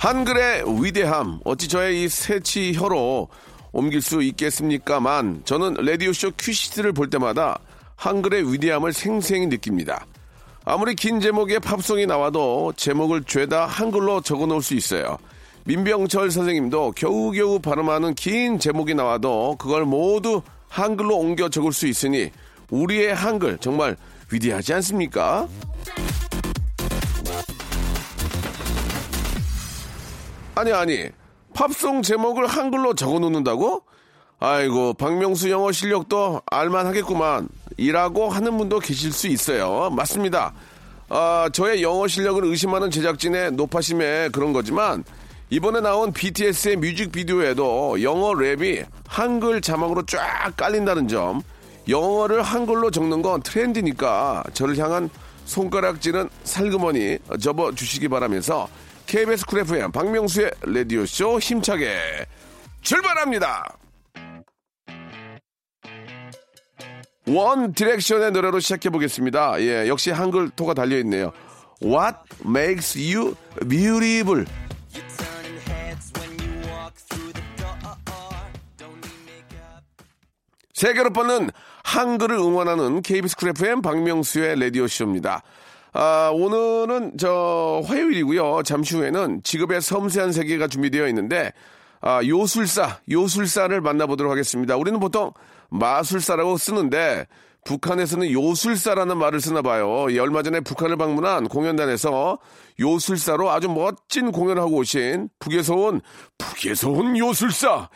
한글의 위대함 어찌 저의 이 세 치 혀로 옮길 수 있겠습니까만 저는 라디오쇼 큐시트를 볼 때마다 한글의 위대함을 생생히 느낍니다 아무리 긴 제목의 팝송이 나와도 제목을 죄다 한글로 적어 놓을 수 있어요. 민병철 선생님도 겨우겨우 발음하는 긴 제목이 나와도 그걸 모두 한글로 옮겨 적을 수 있으니 우리의 한글 정말 위대하지 않습니까? 아니 아니. 팝송 제목을 한글로 적어 놓는다고? 아이고 박명수 영어 실력도 알만 하겠구만. 이라고 하는 분도 계실 수 있어요. 맞습니다. 아, 저의 영어 실력을 의심하는 제작진의 노파심에 그런 거지만 이번에 나온 BTS의 뮤직비디오에도 영어 랩이 한글 자막으로 쫙 깔린다는 점. 영어를 한글로 적는 건 트렌드니까 저를 향한 손가락질은 살그머니 접어주시기 바라면서 KBS 쿨 FM 박명수의 라디오쇼 힘차게 출발합니다. 원 디렉션의 노래로 시작해 보겠습니다. 예, 역시 한글 토가 달려 있네요. What makes you beautiful? 세계로 뻗는 한글을 응원하는 KBS 쿨 FM 박명수의 라디오 쇼입니다. 아, 오늘은 저 화요일이고요. 잠시 후에는 직업의 섬세한 세계가 준비되어 있는데 아, 요술사, 요술사를 만나보도록 하겠습니다. 우리는 보통 마술사라고 쓰는데 북한에서는 요술사라는 말을 쓰나 봐요. 얼마 전에 북한을 방문한 공연단에서 요술사로 아주 멋진 공연을 하고 오신 북에서 온 북에서 온 요술사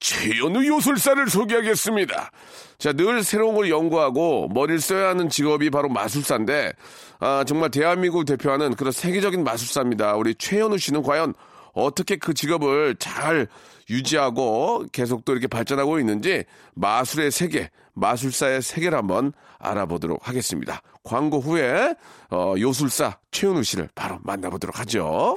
최연우 요술사를 소개하겠습니다. 자, 늘 새로운 걸 연구하고 머리를 써야 하는 직업이 바로 마술사인데 아, 정말 대한민국을 대표하는 그런 세계적인 마술사입니다. 우리 최연우 씨는 과연 어떻게 그 직업을 잘 유지하고 계속 또 이렇게 발전하고 있는지 마술의 세계, 마술사의 세계를 한번 알아보도록 하겠습니다. 광고 후에 어, 요술사 최은우 씨를 바로 만나보도록 하죠.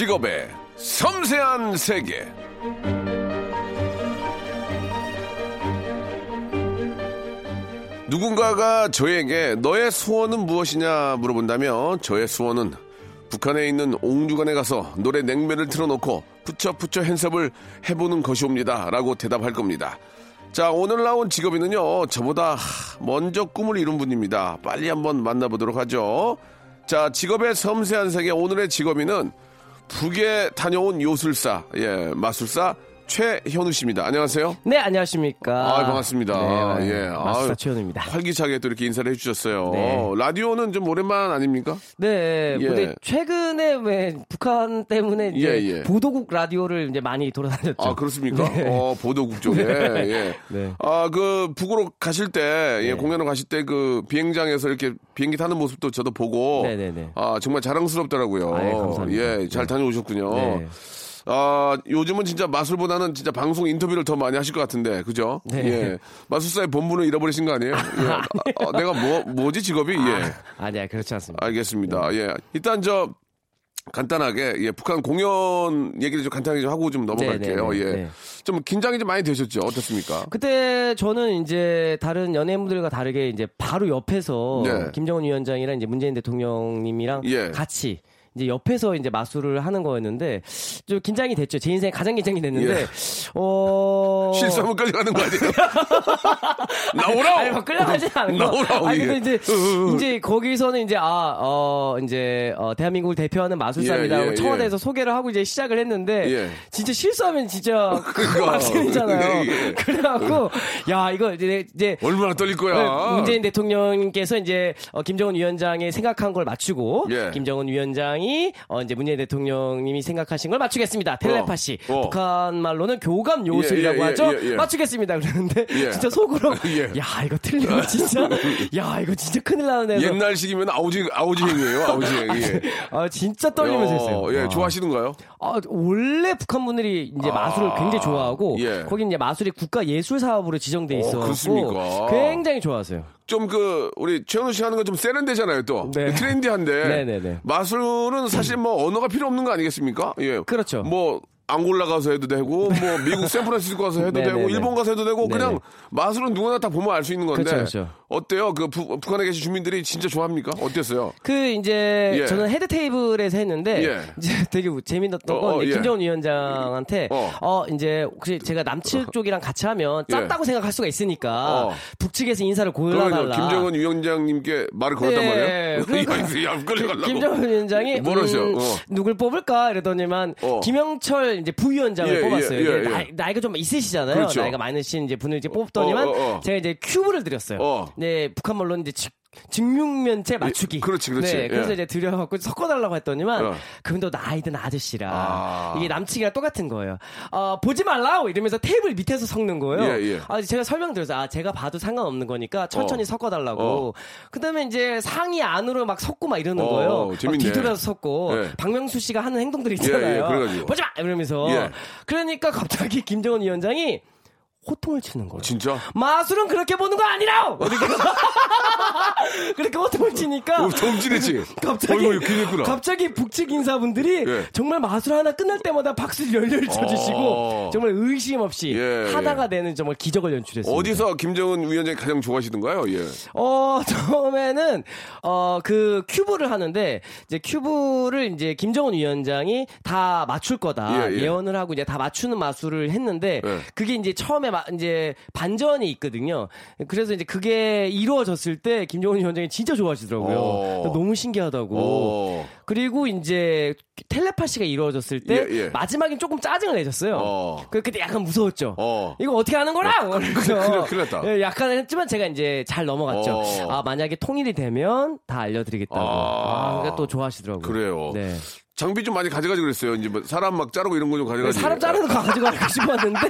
직업의 섬세한 세계. 누군가가 저에게 너의 소원은 무엇이냐 물어본다면 저의 소원은 북한에 있는 옥류관에 가서 노래 냉면을 틀어놓고 푸처푸처 핸섭을 해보는 것이옵니다. 라고 대답할 겁니다. 자, 오늘 나온 직업인은요, 저보다 먼저 꿈을 이룬 분입니다. 빨리 한번 만나보도록 하죠. 자, 직업의 섬세한 세계 오늘의 직업인은 북에 다녀온 요술사, 예, 마술사 최현우 씨입니다. 안녕하세요. 네, 안녕하십니까. 아, 반갑습니다. 네, 예. 마스터 아유, 최현우입니다. 활기차게 또 이렇게 인사를 해주셨어요. 네. 라디오는 좀 오랜만 아닙니까? 네, 예. 근데 최근에 왜 북한 때문에 이제 예, 예. 보도국 라디오를 이제 많이 돌아다녔죠. 아, 그렇습니까? 네. 어, 보도국 쪽에. 예. 네. 아, 그, 북으로 가실 때, 예, 네. 공연을 가실 때 그 비행장에서 이렇게 비행기 타는 모습도 저도 보고. 네네네. 아, 정말 자랑스럽더라고요. 아, 예, 감사합니다. 예, 잘 다녀오셨군요. 네. 아, 요즘은 진짜 마술보다는 진짜 방송 인터뷰를 더 많이 하실 것 같은데, 그죠? 네. 예. 마술사의 본분을 잃어버리신 거 아니에요? 예. 아, 아, 내가 뭐, 뭐지, 직업이? 예. 아니야, 그렇지 않습니다. 알겠습니다. 예. 일단 저, 간단하게, 예, 북한 공연 얘기를 좀 간단하게 좀 하고 좀 넘어갈게요. 네, 네, 예. 네. 좀 긴장이 좀 많이 되셨죠? 어떻습니까? 그때 저는 이제 다른 연예인분들과 다르게 이제 바로 옆에서 네. 김정은 위원장이랑 이제 문재인 대통령님이랑 예. 같이 이제 옆에서 이제 마술을 하는 거였는데 좀 긴장이 됐죠. 제 인생 가장 긴장이 됐는데 예. 어 실수하면 끌려가는 거 아니에요? 나오라! 아니, 막 끌려가지 않은 거. 나오라고, 아니. 근데 이제, 이제 거기서는 이제, 아, 어, 이제, 어, 대한민국을 대표하는 마술사입니다. 예, 예, 청와대에서 예. 소개를 하고 이제 시작을 했는데, 예. 진짜 실수하면 진짜 큰. 막신이잖아요. 예. 그래갖고, 야, 이거 이제, 이제, 얼마나 떨릴 거야. 네, 문재인 대통령께서 이제 어, 김정은 위원장이 생각한 걸 맞추고 예. 김정은 위원장 이 어, 이제 문재인 대통령님이 생각하신 걸 맞추겠습니다. 텔레파시. 어. 북한 말로는 교감 요술이라고 예, 예, 하죠. 예, 예. 맞추겠습니다. 그러는데 예. 진짜 속으로 예. 야 이거 틀리면 진짜 야 이거 진짜 큰일 나는 애서 옛날식이면 아우지, 아우지 행이에요, 아우지 행. 예. 아 진짜 떨리면서 했어요. 예, 아. 좋아하시는가요? 아, 원래 북한 분들이 이제 마술을 굉장히 좋아하고 예. 거기 이제 마술이 국가 예술 사업으로 지정돼 있어 그렇습니까? 굉장히 좋아하세요. 좀 그, 우리 최현우 씨 하는 건 좀 세련되잖아요, 또. 네. 트렌디한데. 네네네. 마술은 사실 뭐 언어가 필요 없는 거 아니겠습니까? 예. 그렇죠. 뭐, 앙골라 가서 해도 되고, 뭐, 미국 샌프란시스코 가서 해도 네네네. 되고, 일본 가서 해도 되고. 그냥 마술은 누구나 다 보면 알 수 있는 건데. 그렇죠, 그렇죠. 어때요? 그 부, 북한에 계신 주민들이 진짜 좋아합니까? 어땠어요? 그 이제 예. 저는 head table에서 했는데 예. 이제 되게 재밌었던 어, 건 어, 예. 김정은 위원장한테 어. 어. 이제 혹시 제가 남측 쪽이랑 같이 하면 예. 짰다고 생각할 수가 있으니까 어. 북측에서 인사를 골라달라. 김정은 위원장님께 말을 걸었단 네, 말이에요? 그러니까 야, 야. 김정은 위원장이 뭐라죠? 음, 어. 누굴 뽑을까 이러더니만 어. 김영철 이제 부위원장을 예, 뽑았어요. 예, 예. 나이, 나이 가 좀 있으시잖아요. 그렇죠. 나이가 많으신 이제 분을 이제 뽑더니만 어, 어, 어. 제가 이제 큐브를 드렸어요. 어. 네, 북한 말로는 이제 직- 증육면체 맞추기. 예, 그렇지, 그렇지. 네, 그래서 예. 이제 드려갖고 섞어달라고 했더니만 어. 그분도 나이 든 아저씨라 아. 이게 남친이랑 똑같은 거예요. 어, 보지 말라고 이러면서 테이블 밑에서 섞는 거예요. 예, 예. 아, 제가 설명드렸어요. 아, 제가 봐도 상관없는 거니까 천천히 어. 섞어달라고. 어. 그다음에 이제 상의 안으로 막 섞고 막 이러는 어, 거예요. 막 재밌네. 뒤돌아서 섞고 예. 박명수 씨가 하는 행동들 있잖아요. 예, 예. 보지 마 이러면서. 예. 그러니까 갑자기 김정은 위원장이 호통을 치는 거예요. 진짜? 마술은 그렇게 보는 거 아니라고! 그렇게, 호통을 치니까. 어, 정진했지? 갑자기. 어이구. 갑자기 북측 인사분들이 예. 정말 마술 하나 끝날 때마다 박수를 열렬히 쳐주시고 어. 정말 의심 없이 예, 하다가 예. 되는 정말 기적을 연출했습니다. 어디서 김정은 위원장이 가장 좋아하시던가요? 예. 어, 처음에는, 어, 그, 큐브를 하는데, 이제 큐브를 이제 김정은 위원장이 다 맞출 거다. 예, 예. 예, 언을 하고 이제 다 맞추는 마술을 했는데, 예. 그게 이제 처음에 마- 이제 반전이 있거든요. 그래서 이제 그게 이루어졌을 때 김정은 위원장이 진짜 좋아하시더라고요. 어. 너무 신기하다고. 어. 그리고 이제 텔레파시가 이루어졌을 때, 예, 예. 마지막엔 조금 짜증을 내셨어요. 어. 그- 그때 약간 무서웠죠. 어. 이거 어떻게 하는 거라? 그래서 큰일- 큰일 났다. 예, 약간 했지만 제가 이제 잘 넘어갔죠. 어. 아 만약에 통일이 되면 다 알려드리겠다고. 아. 아, 그러니까 또 좋아하시더라고요. 그래요. 네. 장비 좀 많이 가져가지 그랬어요. 이제 뭐 사람 막 자르고 이런 거 좀 가져가지. 사람 자르는 거 가져가고 싶었는데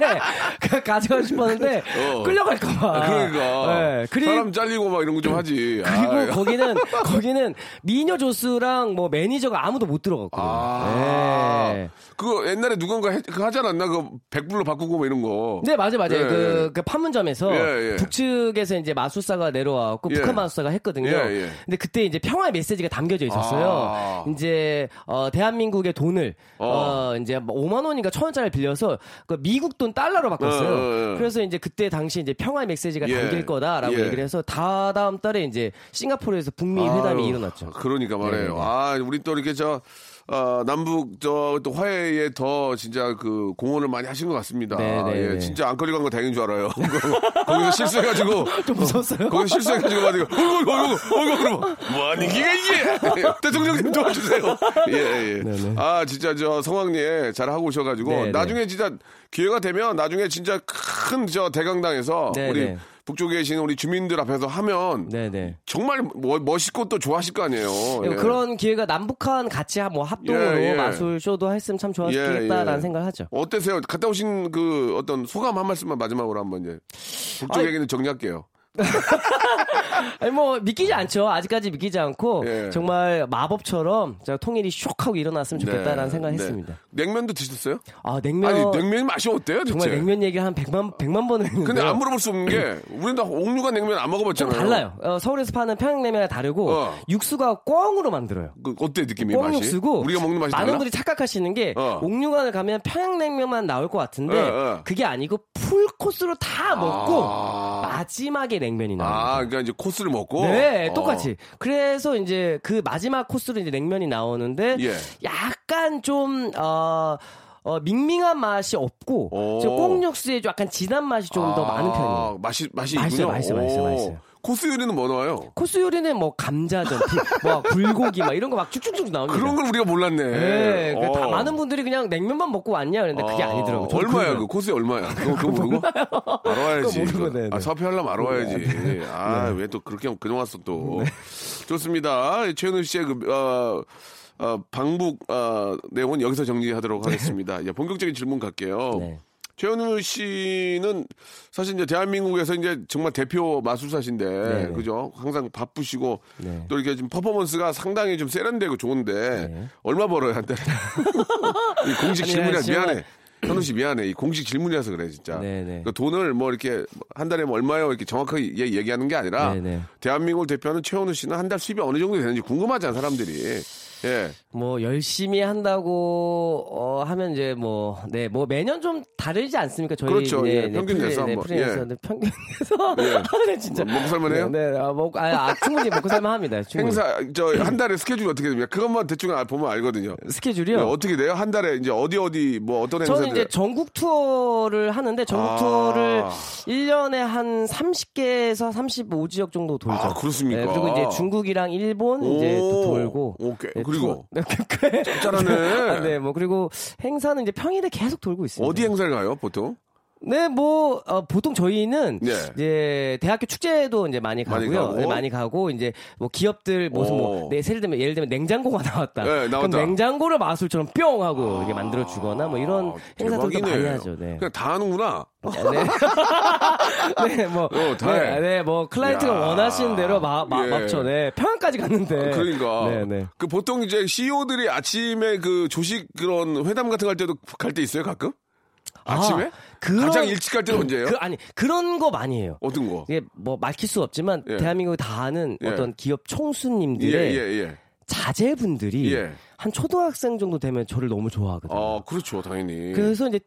가- 가져가고 싶었는데 어. 끌려갈까봐. 아, 그러니까. 네. 그리고 사람 잘리고 막 이런 거 좀 하지. 그리고 아, 거기는 거기는 미녀 조수랑 뭐 매니저가 아무도 못 들어갔거든요. 아. 네. 그거 옛날에 누군가 해- 하지 않았나? 그 백불로 바꾸고 뭐 이런 거. 네, 맞아요, 맞아요. 예, 그, 예. 그 판문점에서 예, 예. 북측에서 이제 마술사가 내려와갖고 예. 북한 마술사가 했거든요. 예, 예. 근데 그때 이제 평화의 메시지가 담겨져 있었어요. 아. 이제, 어, 대한민국의 돈을, 어. 어, 이제 뭐 5만 원인가 천 원짜리 빌려서 그 미국 돈 달러로 바꿨어요. 어, 어, 어. 그래서 이제 그때 당시 이제 평화의 메시지가 예. 담길 거다라고 예. 얘기를 해서 다 다음 달에 이제 싱가포르에서 북미 회담이 아유, 일어났죠. 그러니까 말이에요. 네네네. 아, 우리 또 이렇게 저, 어, 남북 저 또 화해에 더 진짜 그 공헌을 많이 하신 것 같습니다. 네네네. 예, 진짜 안 끌려간 거 다행인 줄 알아요. 거기서 실수해가지고. 좀 무서웠어요? 거기서 실수해가지고 가지고 어이구 어이구 어이구 그러면 뭐하는 기가 이게 대통령님 도와주세요. 예 예. 아 진짜 저 성황리에 잘 하고 오셔가지고 네네. 나중에 진짜 기회가 되면 나중에 진짜 큰 저 대강당에서 네네. 우리 북쪽에 계신 우리 주민들 앞에서 하면 네네. 정말 뭐- 멋있고 또 좋아하실 거 아니에요. 예. 그런 기회가 남북한 같이 하- 뭐 합동으로 예, 예. 마술 쇼도 했으면 참 좋았겠다라는 예, 예. 생각을 하죠. 어때세요? 갔다 오신 그 어떤 소감 한 말씀만 마지막으로 한번 이제 북쪽 얘기는 정리할게요. 아니 뭐 믿기지 않죠. 아직까지 믿기지 않고 예. 정말 마법처럼 저 통일이 쇽 하고 일어났으면 좋겠다라는 네, 생각을 네. 했습니다. 냉면도 드셨어요? 아 냉면 아니 냉면이 맛이 어때요? 대체? 정말 냉면 얘기 한 100만 100만 번을 했는데 근데 안 물어볼 수 없는 게 우리는 다 옥류관 냉면 안좀 먹어봤잖아요. 달라요. 어, 서울에서 파는 평양냉면과 다르고 어. 육수가 꿩으로 만들어요. 그 어때 느낌이 꿩 맛이? 육수고 우리가 먹는 맛이 많은 달라? 분들이 착각하시는 게 어. 옥류관을 가면 평양냉면만 나올 것 같은데 어, 어. 그게 아니고 풀 코스로 다 먹고 아. 마지막에 냉면이 나옵니다. 아, 그러니까 이제 코스를 먹고. 네, 어. 똑같이. 그래서 이제 그 마지막 코스로 이제 냉면이 나오는데 예. 약간 좀 어. 어, 밍밍한 맛이 없고, 꽁육수에 좀 약간 진한 맛이 좀더 아, 많은 편이에요. 맛이 맛이 맛있어요, 있군요. 맛있어요, 맛있어요, 오. 맛있어요. 코스 요리는 뭐 넣어요? 코스 요리는 뭐 감자전, 비- 뭐 불고기 막 이런 거 막 쭉쭉쭉 나옵니다. 그런 걸 우리가 몰랐네. 네, 그다 어. 많은 분들이 그냥 냉면만 먹고 왔냐 그랬는데 그게 아, 아니더라고요. 저는 얼마야 그 코스 얼마야? 그거, 그거 모르고 알아와야지. 모르고. 네, 네. 아, 사표하려면 알아와야지. 아왜 또 그렇게 그냥 왔어 또. 좋습니다. 최현우 씨의 그 어, 어, 방북 어, 내용은 여기서 정리하도록 하겠습니다. 이제 본격적인 질문 갈게요. 네. 최현우 씨는 사실 이제 대한민국에서 이제 정말 대표 마술사신데 네. 그죠? 항상 바쁘시고 네. 또 이렇게 좀 퍼포먼스가 상당히 좀 세련되고 좋은데 네. 얼마 벌어요 한 달에? 이 공식 제가- 미안해. 현우 씨 미안해. 이 공식 질문이라서 그래 진짜. 네, 네. 그 돈을 뭐 이렇게 한 달에 뭐 얼마요 이렇게 정확하게 얘- 얘기하는 게 아니라 네, 네. 대한민국을 대표하는 최현우 씨는 한 달 수입이 어느 정도 되는지 궁금하잖아 사람들이. 예. 뭐 열심히 한다고 어, 하면 이제 뭐네 뭐 매년 좀 다르지 않습니까? 저희 그렇죠. 네, 예, 네, 평균 내서 네. 프리랜서 예. 네, 평균에서 예. 아, 네, 진짜 먹고 살만해요? 네, 네 아, 먹, 아, 아, 충분히 먹고 살만합니다. 충분히. 행사 저 한 달에 스케줄이 어떻게 됩니까? 그것만 대충 아- 보면 알거든요. 스케줄이요? 네, 어떻게 돼요? 한 달에 이제 어디 어디 뭐 어떤 행사들 저는 이제 전국 투어를 하는데 전국 아. 투어를 1년에 한 30개에서 35지역 정도 돌죠. 아, 그렇습니까? 그리고 이제 중국이랑 일본 이제. 돌고. 오케이. 네, 그리고? 잘하네. 아, 네, 뭐 그리고 행사는 이제 평일에 계속 돌고 있습니다. 어디 행사를 가요, 보통? 네, 뭐 어, 보통 저희는 네. 이제 대학교 축제도 이제 많이 많이 가고요. 가고. 네, 많이 가고 이제 뭐 기업들 무슨 오. 뭐 네, 예를 들면 예를 들면 냉장고가 나왔다. 네, 나왔다. 그럼 냉장고를 마술처럼 뿅 하고 이렇게 만들어 주거나 뭐 이런 아, 행사들도 대박이네. 많이 하죠. 네. 그냥 다 하는구나. 네, 뭐, 어, 다 해. 네, 네, 뭐, 클라이언트가 야. 원하시는 대로 마, 마, 예. 맞춰, 네. 평양까지 갔는데. 그러니까. 네, 네. 그 보통 이제 CEO들이 아침에 그 조식 그런 회담 같은 거 할 때도 갈 때 있어요, 가끔? 아침에? 아, 그런- 가장 일찍 갈 때는 언제예요? 그, 아니, 그런 거 많이 해요. 어떤 거? 이게 뭐, 밝힐 수 없지만, 예. 대한민국이 다 아는 예. 어떤 기업 예, 총수님들의 예, 예. 자제분들이 예. 한 초등학생 정도 되면 저를 너무 좋아하거든요. 아, 그렇죠, 당연히. 그래서 이제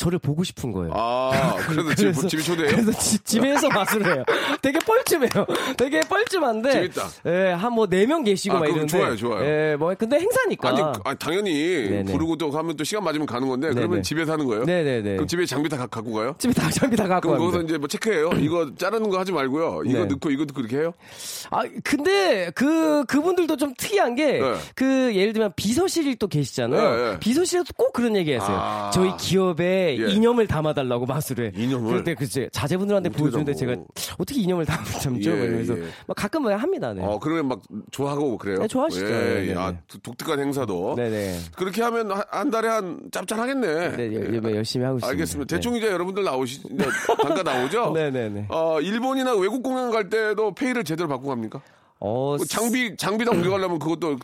저를 보고 싶은 거예요. 아, 그래서 집, 그래서- 집이 초대해요? 그래서 지- 집에서 마술을 해요. 되게 뻘쭘해요. 되게 뻘쭘한데. 재밌다. 예, 한 뭐 네 명 계시고 아, 막 그럼 이러는데. 좋아요, 좋아요. 예, 뭐 근데 행사니까. 아니, 아니, 당연히 네네. 부르고 또 하면 또 시간 맞으면 가는 건데 그러면 네네. 집에서 하는 거예요? 네 네 네. 그럼 집에 장비 다 가- 갖고 가요? 집에 다 장비 다 갖고 그럼 갑니다. 거기서 이제 뭐 체크해요? 이거 자르는 거 하지 말고요. 이거 네. 넣고 이거 넣고 이렇게 해요? 아, 근데 그 그분들도 좀 특이한 게 네. 그 예를 들면 비서실이 또 계시잖아요. 네, 네. 비서실에서 꼭 그런 얘기했어요. 아. 저희 기업에 예. 이념을 담아달라고 마술에. 이념을? 그때 그치 자제분들한테 보여주는데? 제가 어떻게 이념을 담, 담죠? 예, 이러면서 예. 막 가끔 뭐 합니다. 네. 어, 그러면 막 좋아하고 그래요? 네, 좋아하시죠. 예, 네, 예. 네, 아, 네. 도- 독특한 행사도. 네네. 그렇게 하면 한, 한 달에 한 짭짤하겠네. 네, 여- 여- 열심히 하고 있습니다. 알겠습니다. 네. 대충 이제 여러분들 나오시, 단가 나오죠? 네네네. 어, 일본이나 외국 공연 갈 때도 페이를 제대로 받고 갑니까? 어, 그 장비, 장비다 옮겨가려면 그것도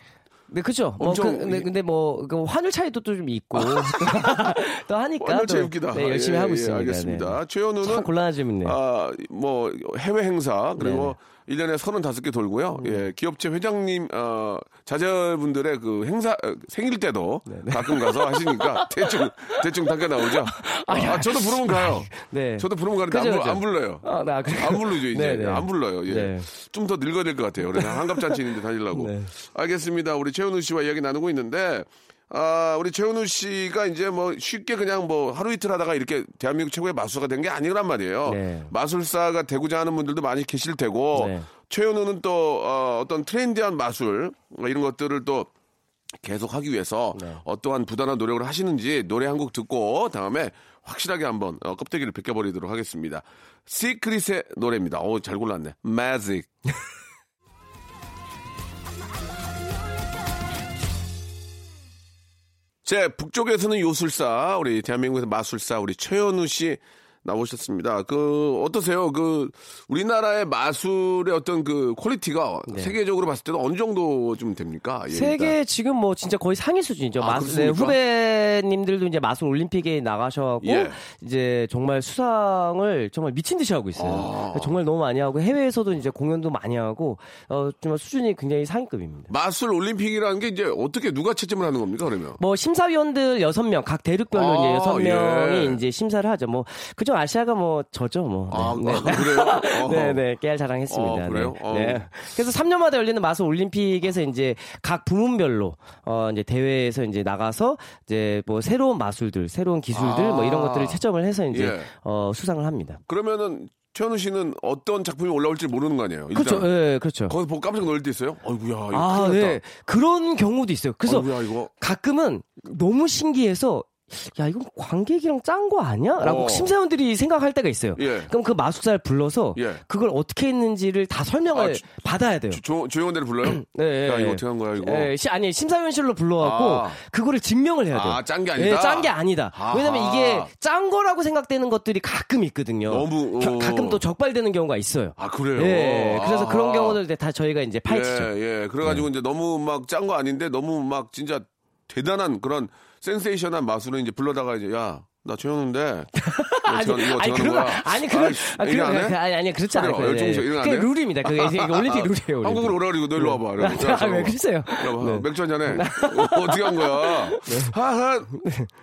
네, 그죠. 뭐, 그, 근데, 근데 뭐, 그 환율 차이도 또 좀 있고. 또 하니까. 완전 또, 재밌기다. 네, 열심히 예, 하고 예, 있습니다. 알겠습니다. 네. 최현우는 참 곤란한 질문이네요. 아, 뭐 해외 행사 그리고 네네. 1년에 35개 돌고요. 음. 예, 기업체 회장님 어, 자제분들의 그 행사 어, 생일 때도 가끔 가서 하시니까 대충 대충 단가 나오죠. 아, 저도 부르면 가요. 네. 저도 부르면 가는데 안, 그죠, 불- 그죠. 안 불러요. 아, 나 그- 안 부르죠 이제 네네. 안 불러요. 예. 네. 좀더 늙어야 될 것 같아요. 그래서 한갑잔치 있는데 다니려고. 네. 알겠습니다. 우리 최현우 씨와 이야기 나누고 있는데 아 우리 최현우 씨가 이제 뭐 쉽게 그냥 뭐 하루 이틀 하다가 이렇게 대한민국 최고의 마술사가 된 게 아니란 말이에요. 네. 마술사가 되고자 하는 분들도 많이 계실 테고 네. 최현우는 또 어, 어떤 트렌디한 마술 뭐 이런 것들을 또 계속 하기 위해서 네. 어떠한 부단한 노력을 하시는지 노래 한 곡 듣고 다음에 확실하게 한번 어, 껍데기를 벗겨버리도록 하겠습니다. 시크릿의 노래입니다. 오, 잘 골랐네. Magic. 제 북쪽에서는 요술사, 우리 대한민국에서 마술사, 우리 최현우 씨 나오셨습니다. 그 어떠세요? 그 우리나라의 마술의 어떤 그 quality가 세계적으로 봤을 때는 어느 정도 좀 됩니까? 예, 일단. 세계 지금 뭐 진짜 거의 상위 수준이죠. 아, 마술, 네? 후배님들도 이제 마술 올림픽에 나가셔갖고 예. 이제 정말 수상을 정말 미친 듯이 하고 있어요. 아. 정말 너무 많이 하고 해외에서도 이제 공연도 많이 하고 어 정말 수준이 굉장히 상위급입니다. 마술 올림픽이라는 게 이제 어떻게 누가 채점을 하는 겁니까 그러면? 뭐 심사위원들 여섯 명 각 대륙별로 아, 이제 여섯 명이 예. 이제 심사를 하죠. 뭐 그죠 아시아가 뭐 저죠 뭐. 아, 네. 아, 그래요? 어허. 네, 네, 깨알 자랑했습니다. 어, 그래요? 네. 어. 네. 그래서 3년마다 열리는 마술 올림픽에서 이제 각 부문별로 어 이제 대회에서 이제 나가서 이제 뭐 새로운 마술들, 새로운 기술들 뭐 이런 아. 것들을 채점을 해서 이제 예. 어 수상을 합니다. 그러면은 최현우 씨는 어떤 작품이 올라올지 모르는 거 아니에요? 그렇죠. 예, 그렇죠. 거기서 보고 깜짝 놀랄 때 있어요? 어이구야, 이거 아. 네. 그런 경우도 있어요. 그래서 이거. 가끔은 너무 신기해서 야 이건 관객이랑 짠 거 아니야? 라고 어. 심사위원들이 생각할 때가 있어요. 예. 그럼 그 마술사를 불러서 예. 그걸 어떻게 했는지를 다 설명을 아, 조- 받아야 돼요. 조, 조용한 데를 불러요? 네, 야, 예, 이거 예. 어떻게 한 거야, 이거? 예, 시- 아니 심사위원실로 불러갖고 아. 그거를 증명을 해야 돼요. 아, 짠 게 아니다? 짠게 아니다. 아하. 왜냐면 이게 짠 거라고 생각되는 것들이 가끔 있거든요. 너무, 겨- 어. 가끔 또 적발되는 경우가 있어요. 아, 그래요? 예, 그래서 아하. 그런 경우들 다 저희가 이제 파헤치죠. 네. 예, 예. 그래가지고 이제 너무 막 짠 거 아닌데 너무 막 진짜 대단한 그런 센세이션한 마술을 이제 불러다가 이제 야, 나 최현우인데. 아니, 이거 어떻게 아니, 그런 거, 거야? 아니, 그런, 아, 이거 그런? 거, 아니, 아니, 그렇지? 않아요. 거안 그게 돼? 룰입니다. 그게 이제 올림픽 룰이에요. 올림픽. 한국으로 오라 그리고 너 일로 와봐. 이러고. 아, 야, 왜 그러세요? 네. 맥주 한잔 해. 어, 어떻게 한 거야? 하하.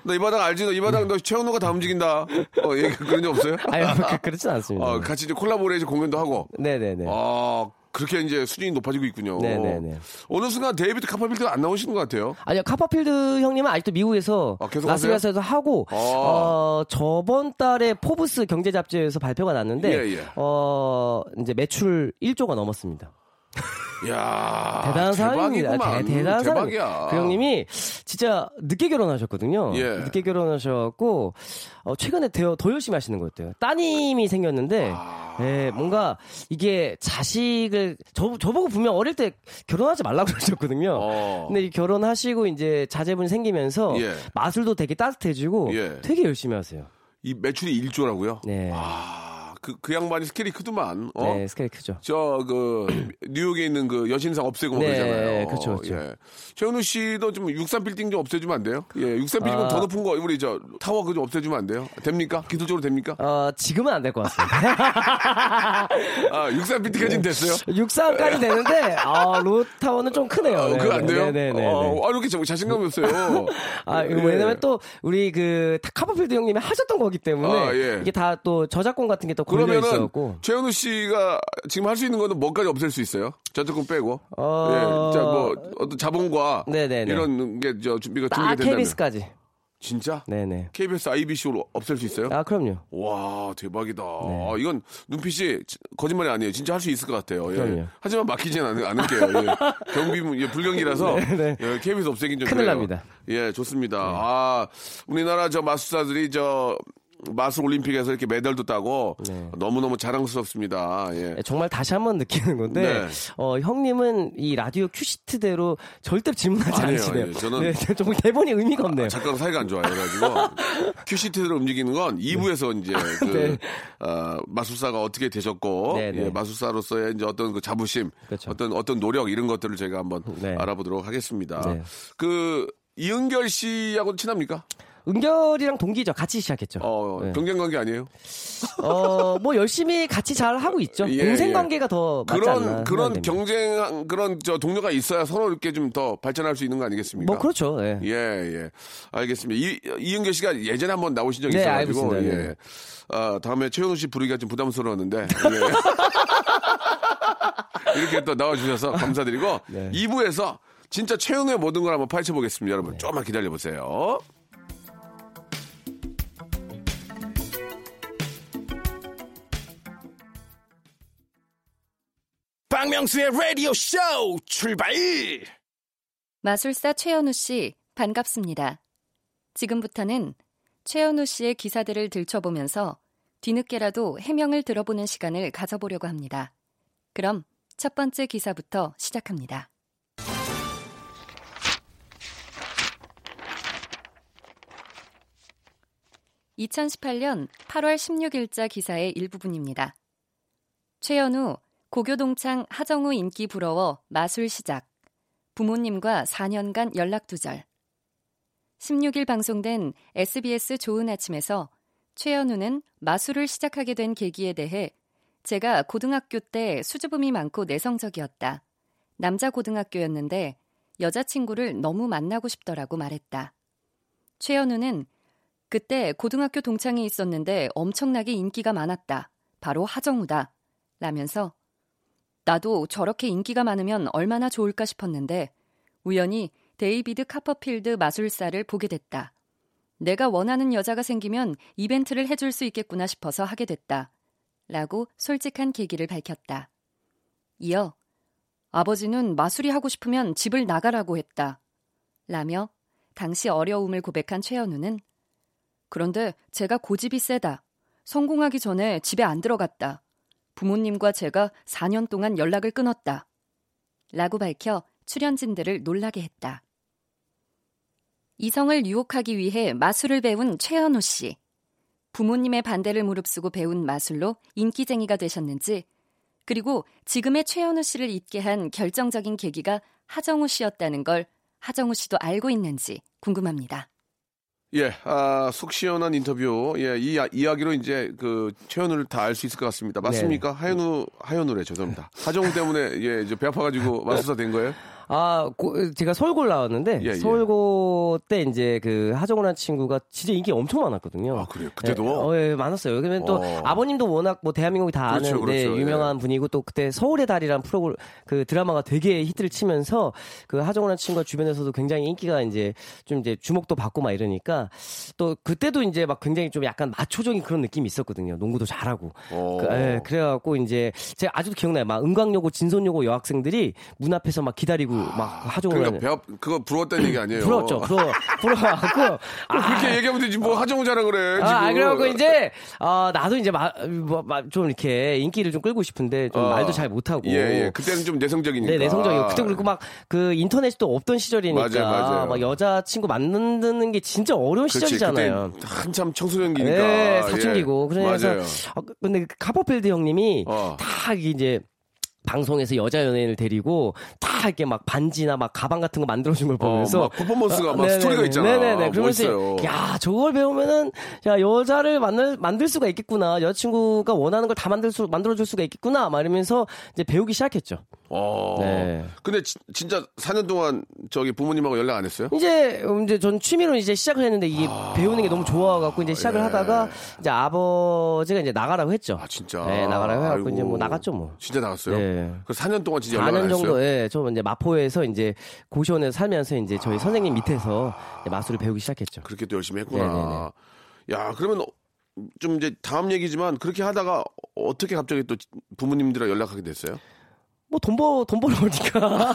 너 이 바닥 알지? 너 이 바닥 너 최현우가 다 움직인다. 어, 얘기 그런 적 없어요? 아니, 그, 그렇진 않습니다. 어, 같이 이제 콜라보레이션 공연도 하고. 네네네. 아, 그렇게 이제 수준이 높아지고 있군요. 네네네. 어느 순간 데이비드 카퍼필드가 안 나오시는 것 같아요. 아니요, 카퍼필드 형님은 아직도 미국에서 아, 계속 라스베가스에서 하고, 아. 어, 저번 달에 포브스 경제 잡지에서 발표가 났는데, 예, 예. 어, 이제 매출 1조가 넘었습니다. 이야. 대단한 사람입니다. 대, 단한 사람. 대박이야. 그 형님이 진짜 늦게 결혼하셨거든요. 예. 늦게 결혼하셔갖고 어, 최근에 더, 더 열심히 하시는 것 같아요. 따님이 생겼는데, 아. 예, 뭔가 이게 자식을 저 저보고 분명 어릴 때 결혼하지 말라고 그러셨거든요. 어. 근데 이 결혼하시고 이제 자제분 생기면서 예. 마술도 되게 따뜻해지고 예. 되게 열심히 하세요. 이 매출이 1조라고요? 네, 아, 그, 그 양반이 스케일이 크더만. 어? 네, 스케일 크죠. 저, 그, 뉴욕에 있는 그 여신상 없애고 뭐 네, 그러잖아요. 그쵸, 그쵸. 예. 최현우 씨도 좀 63 빌딩 좀 없애주면 안 돼요? 예, 63 빌딩 아. 더 높은 거, 우리 저, 타워 그좀 없애주면 안 돼요? 됩니까? 기술적으로 됩니까? 어, 지금은 안 될 것 같습니다. 아, 63 빌딩까지는 됐어요? 63까지 되는데, 아, 롯데타워는 좀 크네요. 어, 네, 그거 안 돼요? 네네네. 어, 아, 이렇게 자- 자신감이 없어요. 아, 이거 예. 왜냐면 또 우리 그 카퍼필드 형님이 하셨던 거기 때문에 아, 예. 이게 다 또 저작권 같은 게 또 그러면은. 최현우 씨가 지금 할 수 있는 거는 뭐까지 없앨 수 있어요? 저작권 빼고. 어. 예. 자, 뭐 어떤 자본과 네네네. 이런 게 저 준비가 딱 준비가 된다면 KBS까지. 진짜? 네네. KBS IBC로 없앨 수 있어요? 아, 그럼요. 와 대박이다. 네. 아, 이건 눈빛이 지- 거짓말이 아니에요. 진짜 할 수 있을 것 같아요. 예. 그럼요. 하지만 맡기진 않, 않을게요. 예. 경비 예, 불경기라서 예, KBS 없애긴 좀 네, 큰일 그래요. 납니다. 네. 예, 좋습니다. 아 우리나라 저 마술사들이 저 마술 올림픽에서 이렇게 메달도 따고 네. 너무 너무 자랑스럽습니다. 예. 네, 정말 다시 한번 느끼는 건데, 네. 어, 형님은 이 라디오 큐시트대로 절대 질문하지 아니에요, 않으시네요. 아니에요. 저는- 네, 좀 대본이 의미가 없네요. 작가랑 사이가 안 좋아요. 그래가지고 큐시트대로 움직이는 건 2부에서 이제 그 네. 어, 마술사가 어떻게 되셨고 네, 네. 예, 마술사로서의 이제 어떤 그 자부심, 그렇죠. 어떤 어떤 노력 이런 것들을 제가 한번 네. 알아보도록 하겠습니다. 네. 그 이은결 씨하고 친합니까? 은결이랑 동기죠. 같이 시작했죠. 어, 네. 경쟁 관계 아니에요? 어, 뭐 열심히 같이 잘 하고 있죠. 예, 동생 예. 관계가 더 맞지 않나 그런 그런. 경쟁 그런 저 동료가 있어야 서로 이렇게 좀 더 발전할 수 있는 거 아니겠습니까? 뭐 그렇죠. 예. 예, 예. 알겠습니다. 이, 이은결 씨가 예전에 한번 나오신 적이 네, 있어가지고. 예. 네. 아, 다음에 최현우 씨 부르기가 좀 부담스러웠는데, 예. 이렇게 또 나와주셔서 감사드리고, 네. 2부에서 진짜 최현우의 모든 걸 한번 파헤쳐 보겠습니다. 여러분, 네. 조금만 기다려 보세요. 박명수의 라디오 쇼 출발! 마술사 최현우 씨, 반갑습니다. 지금부터는 최현우 씨의 기사들을 들춰보면서 뒤늦게라도 해명을 들어보는 시간을 가져보려고 합니다. 그럼 첫 번째 기사부터 시작합니다. (2018년 8월 16일자) 기사의 일부분입니다. 최현우 고교동창 하정우 인기 부러워 마술 시작 부모님과 4년간 연락 두절. 16일 방송된 SBS 좋은 아침에서 최현우는 마술을 시작하게 된 계기에 대해 제가 고등학교 때 수줍음이 많고 내성적이었다. 남자 고등학교였는데 여자친구를 너무 만나고 싶더라고 말했다. 최현우는 그때 고등학교 동창이 있었는데 엄청나게 인기가 많았다. 바로 하정우다. 라면서 나도 저렇게 인기가 많으면 얼마나 좋을까 싶었는데 우연히 데이비드 카퍼필드 마술사를 보게 됐다. 내가 원하는 여자가 생기면 이벤트를 해줄 수 있겠구나 싶어서 하게 됐다. 라고 솔직한 계기를 밝혔다. 이어 아버지는 마술이 하고 싶으면 집을 나가라고 했다. 라며 당시 어려움을 고백한 최현우는 그런데 제가 고집이 세다. 성공하기 전에 집에 안 들어갔다. 부모님과 제가 4년 동안 연락을 끊었다. 라고 밝혀 출연진들을 놀라게 했다. 이성을 유혹하기 위해 마술을 배운 최현우 씨. 부모님의 반대를 무릅쓰고 배운 마술로 인기쟁이가 되셨는지, 그리고 지금의 최현우 씨를 잊게 한 결정적인 계기가 하정우 씨였다는 걸 하정우 씨도 알고 있는지 궁금합니다. 예, 아, 속 시원한 인터뷰. 예, 이 아, 이야기로 이제 그 최현우를 다 알 수 있을 것 같습니다. 맞습니까? 네. 하현우, 하현우래, 죄송합니다. 하정우 때문에, 예, 이제 배 아파가지고 마술사 된 거예요? 아, 고- 제가 서울고 나왔는데 예, 예. 서울고 때 이제 그 하정우라는 친구가 진짜 인기 엄청 많았거든요. 아, 그래요? 그때도? 예, 어, 예, 많았어요. 그러면 또 어. 아버님도 워낙 뭐 대한민국이 다 그렇죠, 아는 네, 그렇죠. 유명한 분이고 또 그때 서울의 달이라는 프로그램 그 드라마가 되게 히트를 치면서 그 하정우라는 친구가 주변에서도 굉장히 인기가 이제 좀 이제 주목도 받고 막 이러니까 또 그때도 이제 막 굉장히 좀 약간 마초적인 그런 느낌이 있었거든요. 농구도 잘하고. 어. 그, 예, 그래갖고 이제 제가 아직도 기억나요. 막 은광여고, 진손여고 여학생들이 문 앞에서 막 기다리고 막 하정우 그러니까 배 아프, 그거 부러웠다는 얘기 아니에요? 부러웠죠. 부러워, 부러워갖고. 그럼 그렇게 얘기하면 되지, 뭐 하정우 자랑 그래, 지금. 아, 그래갖고 이제, 어, 나도 이제 마, 뭐, 이렇게 인기를 좀 끌고 싶은데 좀 어. 말도 잘 못하고. 예, 예. 그때는 좀 내성적이니까. 네, 내성적이고. 그때 그리고 막 그 인터넷도 없던 시절이니까. 맞아요, 맞아요. 막 여자 친구 만드는 게 진짜 어려운 그렇지, 시절이잖아요. 한참 청소년기니까. 네, 사춘기고. 예. 그래서 맞아요. 아, 근데 그 카퍼필드 형님이 어. 다 이제 방송에서 여자 연예인을 데리고 다 이렇게 막 반지나 막 가방 같은 거 만들어준 걸 보면서 어, 막 퍼포먼스가 막 네네네. 스토리가 있잖아. 네네네. 그러면서 멋있어요. 야 저걸 배우면은 야 여자를 만들 만들 수가 있겠구나. 여자친구가 원하는 걸 다 만들 수 만들어줄 수가 있겠구나. 막 이러면서 이제 배우기 시작했죠. 어. 네. 근데 지- 진짜 4년 동안 저기 부모님하고 연락 안 했어요? 이제 이제 전 취미로 이제 시작을 했는데 이게 배우는 게 너무 좋아갖고 이제 시작을 예. 하다가 이제 아버지가 이제 나가라고 했죠. 아, 진짜. 네, 나가라고 해갖고. 이제 뭐 나갔죠 뭐. 진짜 나갔어요? 네. 그 4년 동안 진짜 연락 안 4년 했어요? 정도, 예, 저 이제 마포에서 이제 고시원에서 살면서 이제 저희 선생님 밑에서 이제 마술을 배우기 시작했죠. 그렇게 또 열심히 했구나. 야, 그러면 어, 좀 이제 다음 얘기지만 그렇게 하다가 어떻게 갑자기 또 부모님들이랑 연락하게 됐어요? 뭐 돈 벌, 돈 벌어오니까.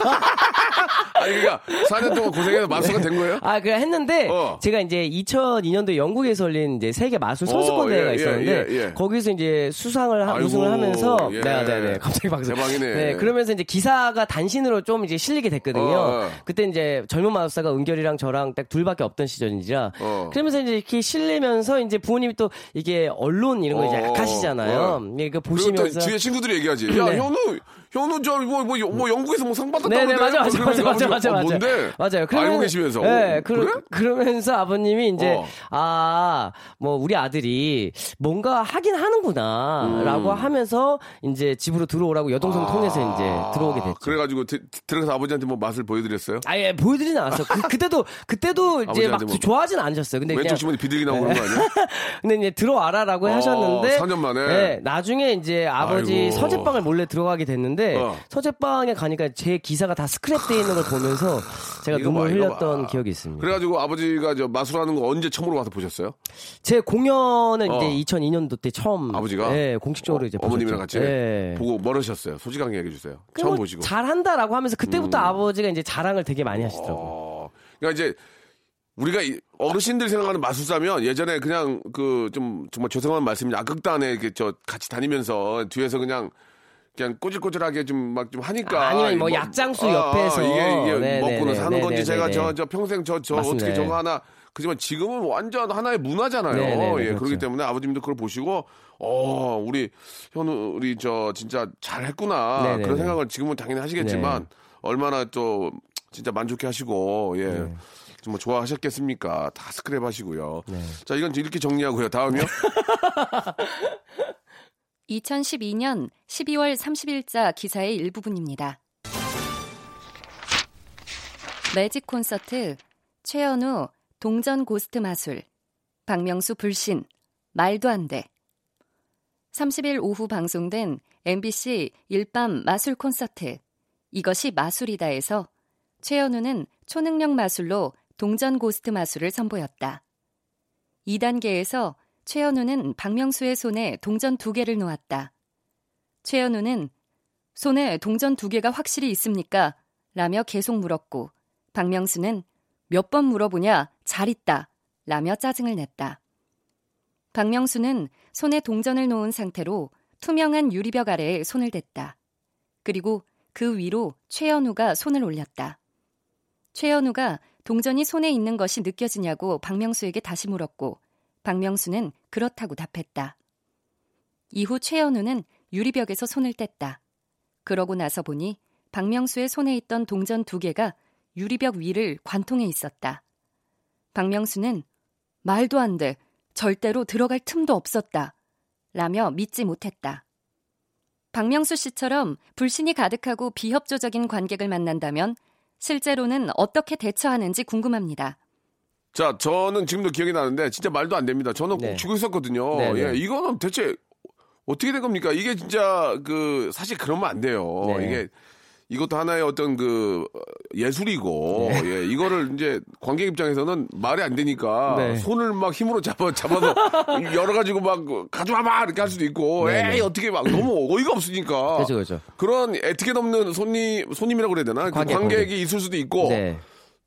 아니, 그러니까 4년 동안 고생해서 마스터가 된 거예요? 아, 그래 했는데, 어. 제가 이제 2002년도에 영국에서 열린 이제 세계 마술 선수권 어, 대회가 예, 있었는데, 예, 예, 예. 거기서 이제 수상을, 하, 아이고, 우승을 하면서, 예. 네, 네, 네. 갑자기 박수. 대박이네. 네, 그러면서 이제 기사가 단신으로 좀 이제 실리게 됐거든요. 어, 어. 그때 이제 젊은 마술사가 은결이랑 저랑 딱 둘밖에 없던 시절인지라, 어. 그러면서 이제 이렇게 실리면서 이제 부모님이 또 이게 언론 이런 거 이제 어, 약하시잖아요. 어. 예, 그 보시면서. 주위에 친구들이 얘기하지. 야, 네. 현우, 현우 저, 뭐, 뭐, 뭐 영국에서 뭐 상 받았다고. 네네? 맞아 맞아 맞아 맞아 맞아 어, 맞아 뭔데? 맞아요. 알고 계시면서. 네, 어, 그, 그래? 그러면서 아버님이 이제 어. 아뭐 우리 아들이 뭔가 하긴 하는구나라고 하면서 이제 집으로 들어오라고 여동생 통해서 이제 들어오게 됐죠. 아, 그래가지고 드- 들어가서 아버지한테 뭐 맛을 보여드렸어요? 아예 보여드리진 않았어. 그, 그때도 그때도 이제 막 뭐 좋아하진 않으셨어요. 근데 왼쪽 주머니 비둘기 나오고 그런 거 아니야? 근데 이제 들어와라라고 어, 하셨는데 4년 만에? 네, 나중에 이제 아버지 아이고. 서재방을 몰래 들어가게 됐는데 어. 서재방에 가니까 제 기사가 다 스크랩돼 있는 걸 보면서 제가 눈물 봐, 흘렸던 봐. 기억이 있습니다. 그래가지고 아버지가 저 마술하는 거 언제 처음으로 와서 보셨어요? 제 공연은 어. 이제 2002년도 때 처음 아버지가? 네, 공식적으로 이제 어머님이랑 보셨죠. 같이 네. 보고 멀으셨어요. 솔직하게 얘기해 주세요. 그 처음 뭐 보시고. 잘한다라고 하면서 그때부터 아버지가 이제 자랑을 되게 많이 하시더라고요. 어, 그러니까 이제 우리가 이 어르신들 생각하는 마술사면 예전에 그냥 그 좀 정말 죄송한 말씀이 악극단에 이렇게 저 같이 다니면서 뒤에서 그냥 그냥 꼬질꼬질하게 좀 막좀 하니까 아니면 뭐 뭐- 약장수 아, 옆에서. 이게 이게 네네네, 먹고는 사는 건지 네네네. 제가 저저 평생 저 저. 어떻게 저거 하나 그지만 지금은 완전 하나의 문화잖아요. 네네네, 예, 그렇죠. 그렇기 때문에 아버님도 그걸 보시고 어 우리 현우 우리 저 진짜 잘했구나 네네네. 그런 생각을 지금은 당연히 하시겠지만 네. 얼마나 또 진짜 만족해 하시고 예. 네. 정말 좋아하셨겠습니까? 다 스크랩 하시고요. 자, 이건 이렇게 정리하고요. 다음이요? 2012년 12월 30일자 기사의 일부분입니다. 매직 콘서트 최현우 동전 고스트 마술 박명수 불신, 말도 안 돼. 30일 오후 방송된 MBC 일밤 마술 콘서트 이것이 마술이다에서 최현우는 초능력 마술로 동전 고스트 마술을 선보였다. 2단계에서 최현우는 박명수의 손에 동전 두 개를 놓았다. 최현우는 손에 동전 두 개가 확실히 있습니까? 라며 계속 물었고 박명수는 몇 번 물어보냐? 잘 있다. 라며 짜증을 냈다. 박명수는 손에 동전을 놓은 상태로 투명한 유리벽 아래에 손을 댔다. 그리고 그 위로 최현우가 손을 올렸다. 최현우가 동전이 손에 있는 것이 느껴지냐고 박명수에게 다시 물었고 박명수는 그렇다고 답했다. 이후 최현우는 유리벽에서 손을 뗐다. 그러고 나서 보니 박명수의 손에 있던 동전 두 개가 유리벽 위를 관통해 있었다. 박명수는 말도 안 돼. 절대로 들어갈 틈도 없었다. 라며 믿지 못했다. 박명수 씨처럼 불신이 가득하고 비협조적인 관객을 만난다면 실제로는 어떻게 대처하는지 궁금합니다. 자, 저는 지금도 기억이 나는데 진짜 말도 안 됩니다. 저는 꼭 네. 쥐고 있었거든요. 네, 네. 예, 이거는 대체 어떻게 된 겁니까? 이게 진짜 그 사실 그러면 안 돼요. 네. 이게 이것도 하나의 어떤 그 예술이고 네. 예, 이거를 이제 관객 입장에서는 말이 안 되니까 네. 손을 막 힘으로 잡아 잡아서 열어 가지고 막 가져와 봐 이렇게 할 수도 있고 네, 에이 네. 어떻게 막 너무 어이가 없으니까 그렇죠, 그렇죠. 런 에티켓 없는 손님 손님이라고 그래야 되나 그 관객, 관객이 관객. 있을 수도 있고 네.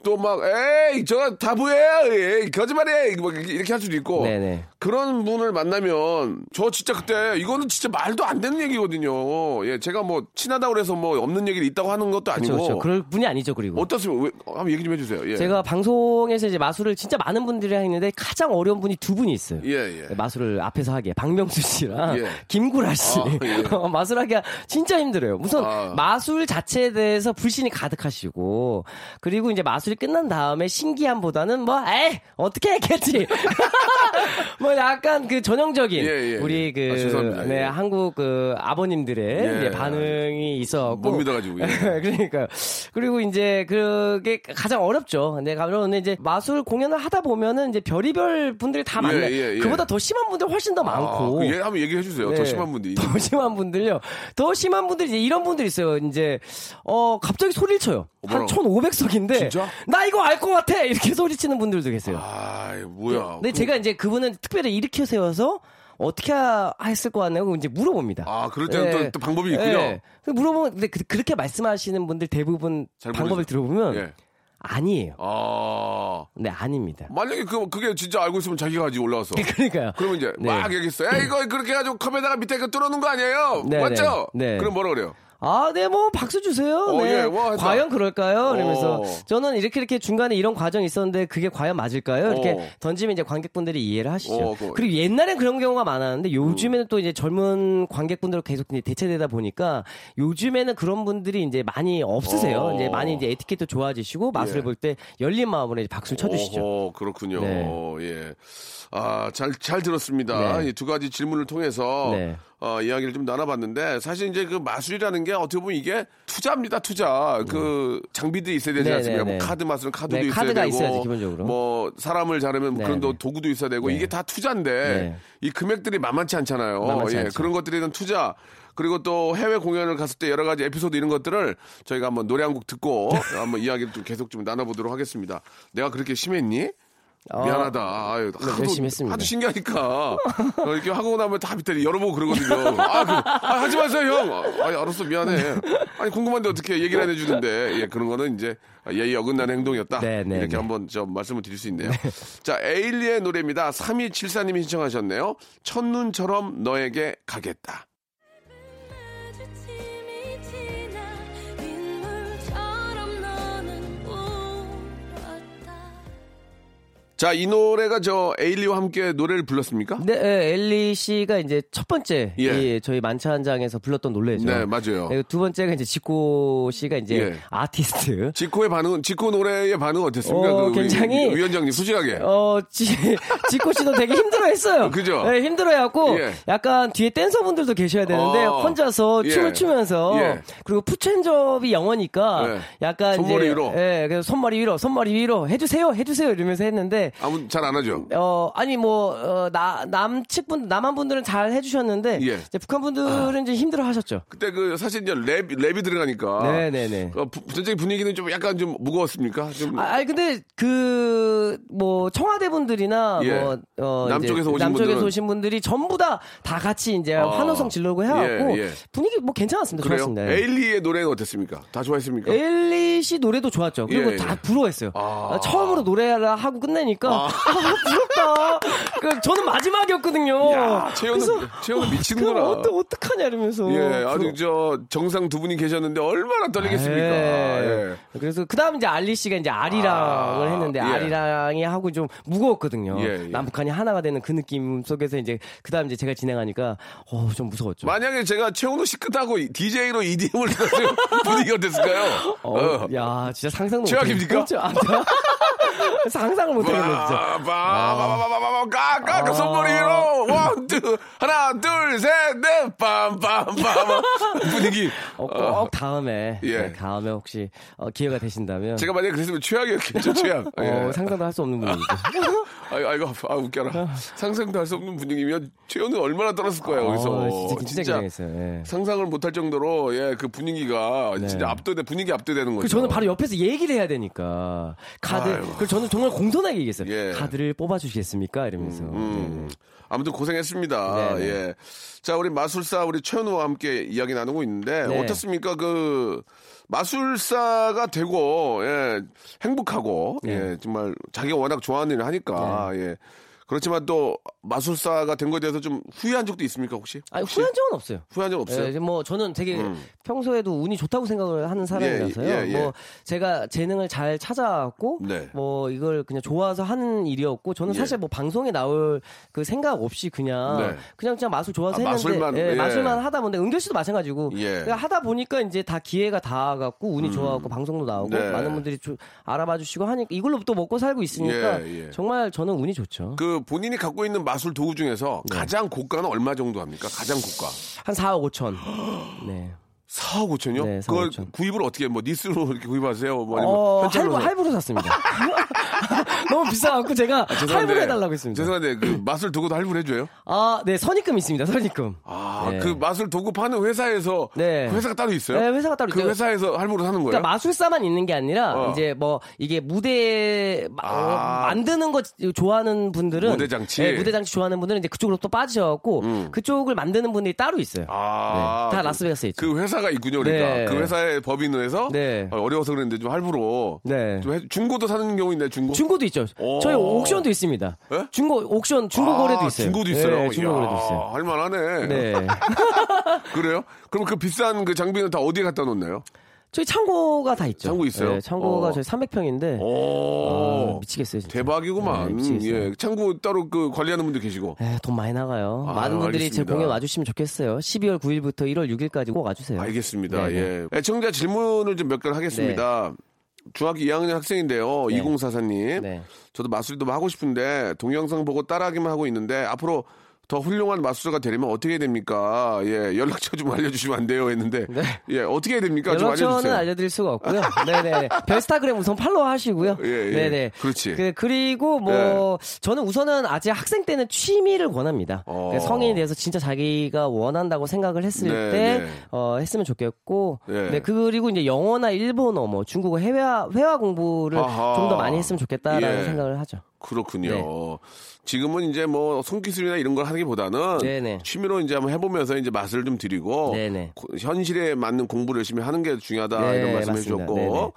또 막 에이 저 다부예요 에이, 거짓말이에요 뭐 이렇게 할 수도 있고 네네. 그런 분을 만나면 저 진짜 그때 이거는 진짜 말도 안 되는 얘기거든요 예 제가 뭐 친하다고 그래서 뭐 없는 얘기를 있다고 하는 것도 아니고 그렇죠. 그럴 분이 아니죠, 그리고. 어떻습니까 왜, 한번 얘기 좀 해주세요 예. 제가 방송에서 이제 마술을 진짜 많은 분들이 하는데 가장 어려운 분이 두 분이 있어요. 예, 예. 마술을 앞에서 하기에 박명수 씨랑 예. 김구라 씨 아, 예. 마술하기가 진짜 힘들어요. 우선 아. 마술 자체에 대해서 불신이 가득하시고 그리고 이제 마술 이 끝난 다음에 신기함보다는 뭐 에이 어떻게 했겠지 뭐 약간 그 전형적인 예, 예. 우리 그 아. 네, 예. 한국 그 아버님들의 예. 반응이 있었고 못 믿어가지고, 예. 그러니까 그리고 이제 그게 가장 어렵죠. 근데 가면 이제 마술 공연을 하다 보면은 이제 별의별 분들이 다 예, 만나. 예, 예. 그보다 더 심한 분들 훨씬 더 많고. 아, 그 얘기 한번 얘기해 주세요 더 네. 심한 분들이 더 심한 분들요. 더 심한 분들이 이제 이런 분들 있어요. 이제 어 갑자기 소리를 쳐요. 한 뭐라고? 1,500석인데 진짜? 나 이거 알 것 같아. 이렇게 소리치는 분들도 계세요. 아 뭐야 근데 제가 이제 그분은 특별히 일으켜 세워서 어떻게 하- 했을 것 같냐고 이제 물어봅니다. 아, 그럴 때는 또- 또 방법이 있군요. 예. 물어보면 근데 그, 그렇게 말씀하시는 분들 대부분 잘 방법을. 들어보면 예. 아니에요. 아 네, 아닙니다. 만약에 그 그게 진짜 알고 있으면 자기가 하지 올라와서 그러니까요. 그러면 이제 네. 막 얘기했어. 야 이거 그렇게 해가지고 컵에다가 밑에 그 뚫어놓은 거 아니에요? 네, 맞죠? 네. 네. 그럼 뭐라 그래요? 아, 네, 뭐, 박수 주세요. 어, 네. 예, 와, 했다. 과연 그럴까요? 이러면서 어. 저는 이렇게 이렇게 중간에 이런 과정이 있었는데 그게 과연 맞을까요? 이렇게 어. 던지면 이제 관객분들이 이해를 하시죠. 어, 그거. 그리고 옛날엔 그런 경우가 많았는데 요즘에는 또 이제 젊은 관객분들로 계속 이제 대체되다 보니까 요즘에는 그런 분들이 이제 많이 없으세요. 어. 이제 많이 이제 에티켓도 좋아지시고 마술을 예. 볼때 열린 마음으로 이제 박수를 쳐주시죠. 어 그렇군요. 네. 예. 아, 잘, 잘 들었습니다. 네. 이두 가지 질문을 통해서 네. 어, 이야기를 좀 나눠봤는데 사실 이제 그 마술이라는 게 어떻게 보면 이게 투자입니다, 투자. 그 장비들이 있어야 되지 네, 않습니까? 네, 뭐 네. 카드 마술은 카드도 네, 있어야 되고, 있어야지, 기본적으로. 뭐 사람을 자르면 네, 그런 도- 네. 도구도 있어야 되고 네. 이게 다 투자인데 네. 이 금액들이 만만치 않잖아요. 만만치 예. 그런 것들에는 투자. 그리고 또 해외 공연을 갔을 때 여러 가지 에피소드 이런 것들을 저희가 한번 노래 한 곡 듣고 한번 이야기를 좀 계속 좀 나눠보도록 하겠습니다. 내가 그렇게 심했니? 어, 미안하다. 아유, 네, 열심히 했습니다. 하도 신기하니까. 어, 이렇게 하고 나면 다 밑에 열어보고 그러거든요. 아, 그, 아, 하지 마세요, 형. 아, 알았어, 미안해. 아니, 궁금한데 어떻게 얘기를 안 해주는데. 예, 그런 거는 이제 예의 어긋나는 행동이었다. 네, 네, 이렇게 네. 한번 좀 말씀을 드릴 수 있네요. 자, 에일리의 노래입니다. 3274님이 신청하셨네요. 첫눈처럼 너에게 가겠다. 자, 이 노래가 저 에일리와 함께 노래를 불렀습니까? 네, 예, 엘리 씨가 이제 첫 번째 예. 이 저희 만찬장에서 불렀던 노래죠. 네, 맞아요. 그리고 두 번째가 이제 지코 씨가 이제 예. 아티스트. 지코의 반응은, 지코 노래의 반응은 어땠습니까? 어, 그 굉장히- 위원장님, 솔직하게. 어, 지, 지코 씨도 되게 힘들어했어요. 그죠? 네, 힘들어해갖고 예. 약간 뒤에 댄서분들도 계셔야 되는데 어. 혼자서 예. 춤을 추면서 예. 그리고 푸첸접이 영어니까 예. 약간 손머리 이제, 위로. 예, 그래서 손머리 위로, 손머리 위로 해주세요, 해주세요 이러면서 했는데 아무 잘 안 하죠. 어, 아니, 뭐, 어, 나, 남측분, 남한 분들은 잘 해주셨는데, 예. 이제 북한 분들은 이제 힘들어 하셨죠. 그때 그 사실 이제 랩 랩이 들어가니까 네네네. 어, 부- 전체적인 분위기는 좀 약간 좀 무거웠습니까? 좀 아, 아니, 근데, 그, 뭐, 청와대 분들이나, 예. 뭐, 어, 남쪽에서 이제 오신 남쪽에서 분들은 오신 분들이 전부 다, 다 같이 이제 아. 환호성 질르고 해갖고, 예, 예. 분위기 뭐 괜찮았습니다. 그래요. 좋았습니다. 에일리의 노래는 어땠습니까? 다 좋아했습니까? 엘리 씨 노래도 좋았죠. 그리고 예, 다 예. 부러워했어요. 아. 아, 처음으로 노래를 하고 끝내니까 아, 부럽다. 그, 저는 마지막이었거든요. 야, 채연은 채연은 미치는구나. 어떡, 어떡하냐 이러면서. 예, 아주 부러- 저 정상 두 분이 계셨는데 얼마나 떨리겠습니까? 예. 예. 그래서 그 다음 이제 알리 씨가 이제 아리랑을 아, 했는데 예. 아리랑이 하고 좀 무거웠거든요. 예, 예. 남북한이 하나가 되는 그 느낌 속에서 이제 그 다음 이제 제가 진행하니까 어, 좀 무서웠죠. 만약에 제가 최현우 씨 끝나고 DJ로 EDM을 들었으면 분위기가 어땠을까요? 어, 어. 야, 진짜 상상도 최악입니까? 못했- 그렇죠. 아, 상상을 못 하겠네, 진짜. 빠바바바바바바 까까 그 손머리 위로 one, two, 하나, 둘, 셋, 넷, 빰빰빰 분위기. 어, 꼭 다음에 예. 네, 다음에 혹시 어, 기회가 되신다면 제가 만약에 그랬으면 최악이었겠죠, 최악. 예. 어, 상상도 할 수 없는 분위기죠. 아이고, 아이고, 아, 웃겨라. 상상도 할 수 없는 분위기면 최현우 얼마나 떨었을 거예요, 거기서. 어, 진짜 진짜 긴장했어요. 예. 상상을 못할 정도로, 예, 그 분위기가 네. 진짜 압도돼, 분위기 압도되는 거죠. 그 저는 바로 옆에서 얘기를 해야 되니까 카드. 그 저는 정말 공손하게 얘기했어요. 예. 카드를 뽑아주시겠습니까? 이러면서. 음, 네. 아무튼 고생했습니다. 네, 네. 예. 자, 우리 마술사 우리 최현우와 함께 이야기 나누고 있는데 네. 어떻습니까? 그 마술사가 되고 예, 행복하고 네. 예, 정말 자기가 워낙 좋아하는 일을 하니까 예. 그렇지만 또 마술사가 된 거에 대해서 좀 후회한 적도 있습니까, 혹시? 아니 혹시? 후회한 적은 없어요. 후회한 적 없어요? 예, 뭐 저는 되게 음. 평소에도 운이 좋다고 생각을 하는 사람이라서요. 예, 예, 예. 뭐 제가 재능을 잘 찾아왔고 네. 뭐 이걸 그냥 좋아서 하는 일이었고 저는 예. 사실 뭐 방송에 나올 그 생각 없이 그냥 네. 그냥 그냥 마술 좋아서 아, 했는데 마술만, 예, 예. 마술만 하다 보는데 은결 씨도 마찬가지고 예. 그냥 하다 보니까 이제 다 기회가 닿아갖고 운이 좋아갖고 방송도 나오고 네. 많은 분들이 좀 알아봐 주시고 하니까 이걸로 또 먹고 살고 있으니까 예, 예. 정말 저는 운이 좋죠. 그 본인이 갖고 있는 마술 도구 중에서 네. 가장 고가는 얼마 정도 합니까? 가장 고가. 한 4억 5천. 네. 4억 5천요? 네, 4억 그걸 5천. 구입을 어떻게 뭐 니스로 이렇게 구입하세요? 뭐 아니면 어, 할부, 사- 할부로 샀습니다. 너무 비싸갖고 제가 아, 할부로 해달라고 했습니다. 죄송한데 그 마술 도구도 할부를 해줘요? 아, 네, 선입금 있습니다, 선입금. 아, 네. 그 마술 도구 파는 회사에서 네. 그 회사가 따로 있어요? 네, 회사가 따로 그 있어요. 회사에서 할부로 사는 거예요? 그러니까 마술사만 있는 게 아니라 어. 이제 뭐 이게 무대 마- 어, 아. 만드는 거 좋아하는 분들은 무대 장치? 네, 무대 장치 좋아하는 분들은 이제 그쪽으로 또 빠지셔갖고 그쪽을 만드는 분들이 따로 있어요. 아, 네, 다 그- 라스베가스에 있죠. 그 회사 가 있군요, 그러니까. 네. 그 회사의 법인에서 네. 어, 어려워서 그랬는데 좀 할부로. 네. 좀 해- 중고도 사는 경우 있나요, 중고? 중고도 있죠. 오. 저희 옥션도 있습니다. 예? 중고 옥션 중고 아, 거래도 있어요. 중고도 있어요. 네, 중고 거래도 있어요. 할 만하네. 네. 그래요? 그럼 그 비싼 그 장비는 다 어디에 갖다 놓나요? 저희 창고가 다 있죠. 창고 있어요? 네, 창고가 어. 저희 300평인데 오. 아, 미치겠어요. 진짜. 대박이구만. 네, 미치겠어요. 예. 창고 따로 그 관리하는 분들 계시고. 에, 돈 많이 나가요. 아, 많은 분들이 알겠습니다. 제 공연 와주시면 좋겠어요. 12월 9일부터 1월 6일까지 꼭 와주세요. 알겠습니다. 네, 네. 예. 애청자 질문을 좀 몇 개를 하겠습니다. 중학교 2학년 학생인데요. 네. 2044님. 네. 저도 마술도 하고 싶은데 동영상 보고 따라하기만 하고 있는데 앞으로 더 훌륭한 마술사가 되려면 어떻게 해야 됩니까? 예, 연락처 좀 알려주시면 안 돼요 했는데 예, 어떻게 해야 됩니까? 좀 연락처는. 알려드릴 수가 없고요. 네네. 별스타그램 우선 팔로우 하시고요. 예, 예. 네네. 그렇지. 그, 그리고 뭐, 저는 우선은 아직 학생 때는 취미를 권합니다. 어. 그러니까 성인이 돼서 진짜 자기가 원한다고 생각을 했을 네, 때, 네. 어, 했으면 좋겠고, 네. 네. 그리고 이제 영어나 일본어, 뭐, 중국어 회화, 회화 공부를. 좀 더 많이 했으면 좋겠다라는 예. 생각을 하죠. 그렇군요. 네. 지금은 이제 뭐 손기술이나 이런 걸 하기보다는 네네. 취미로 이제 한번 해보면서 이제 맛을 좀 드리고. 고- 현실에 맞는 공부를 열심히 하는 게 중요하다 네, 이런 말씀해. 주셨고 네네.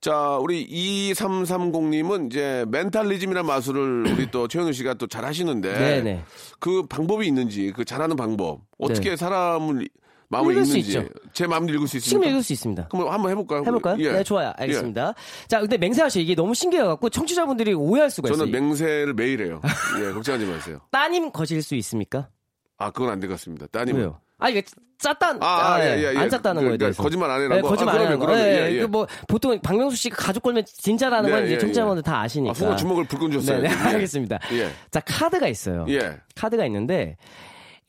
자 우리 2330님은 이제 멘탈리즘이라는 마술을 우리 또 최현우 씨가 또 잘 하시는데 네네. 그 방법이 있는지 그 잘하는 방법 어떻게 네. 사람을 마음을 읽을 수 읽는지 있죠. 제 마음을 읽을 수 지금 있습니까? 읽을 수 있습니다. 그럼 한번 해볼까요? 해볼까요? 예. 네, 좋아요. 알겠습니다. 자, 근데 맹세아 씨 이게 너무 신기해갖고 청취자분들이 오해할 수가 예. 있어요. 저는 맹세를 매일 해요. 예, 걱정하지 마세요. 따님 거실 수 있습니까? 아, 그건 안 될 것 같습니다. 따님은. 왜요? 아, 이게 짰단, 아, 예, 예, 예. 안 짰다는 그, 거에 대해서. 그러니까 거짓말 안 해라고? 네, 거짓말 아, 안 하는 거. 그러면, 예, 예. 예, 그 뭐, 보통 박명수 씨가 가족 걸면 진짜라는 건 예, 이제 예, 청취자분들 예. 다 아시니까. 아, 주먹을 불끈 쥐었어요. 네, 네, 예. 알겠습니다. 예. 자, 카드가 있어요. 예. 카드가 있는데,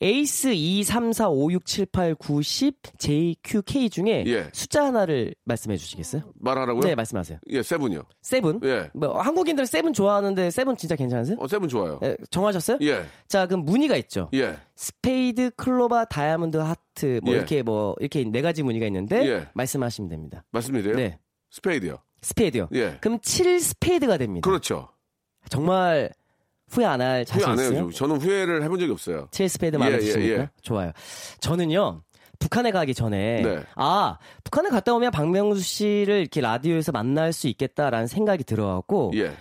에이스 234567890JQK 중에 예. 숫자 하나를 말씀해 주시겠어요? 말하라고요? 네, 말씀하세요. 예, seven이요. seven? 예. 뭐 한국인들 seven 좋아하는데 seven 진짜 괜찮으세요? 어, seven 좋아요. 예, 정하셨어요? 예, 자, 그럼 무늬가 있죠. 예. 스페이드, 클로바, 다이아몬드, 하트 뭐 예. 이렇게 뭐 이렇게 네 가지 무늬가 있는데 예. 말씀하시면 됩니다. 말씀드려요? 네. 스페이드요. 스페이드요. 예. 그럼 7 스페이드가 됩니다. 그렇죠. 정말 후회 안할 후회 자신 안 있어요? 해요. 저는 후회를 해본 적이 없어요. 7 스페이드 마음에 예, 예, 드십니까? 예. 좋아요. 저는요. 북한에 가기 전에 네. 아 북한에 갔다 오면 박명수 씨를 이렇게 라디오에서 만날 수 있겠다라는 생각이 들어갖고 예,